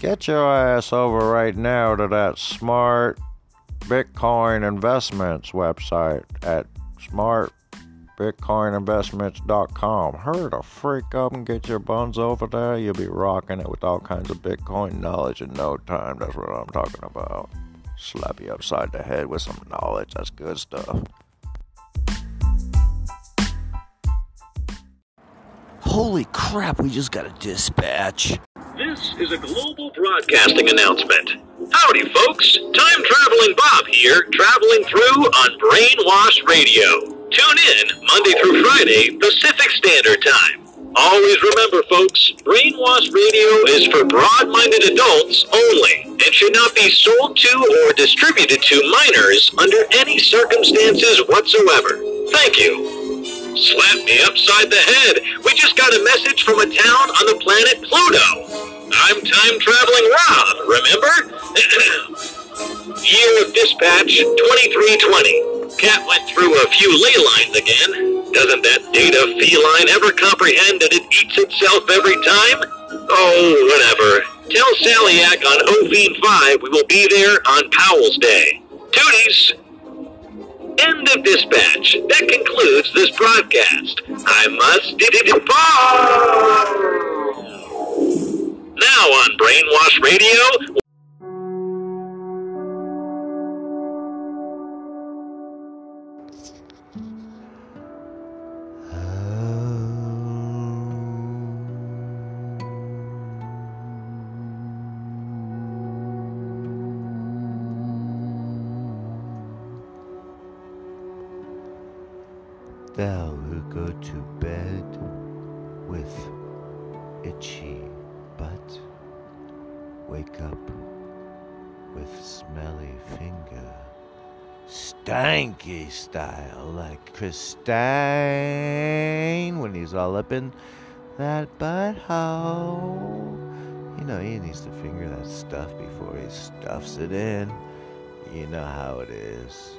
Get your ass over right now to that smart Bitcoin investments website at smartbitcoininvestments.com. Hurry the freak up and get your buns over there. You'll be rocking it with all kinds of Bitcoin knowledge in no time. That's what I'm talking about. Slap you upside the head with some knowledge. That's good stuff. Holy crap, we just got a dispatch. This is a global broadcasting announcement. Howdy, folks. Time traveling Bob here, traveling through on Brainwash Radio. Tune in Monday through Friday, Pacific Standard Time. Always remember, folks, Brainwash Radio is for broad minded adults only and should not be sold to or distributed to minors under any circumstances whatsoever. Thank you. Slap me upside the head. We just got a message from a town on the planet Pluto. I'm time traveling Rob, remember? Year of dispatch 2320. Cat went through a few ley lines again. Doesn't that data feline ever comprehend that it eats itself every time? Oh, whatever. Tell Sallyak on Ovine 5 we will be there on Powell's Day. Tooties! End of dispatch. That concludes this broadcast. I must depart. Now Radio. Thou who go to bed with itchy butt, wake up with smelly finger, stanky style like Christine when he's all up in that butthole. You know, he needs to finger that stuff before he stuffs it in. You know how it is.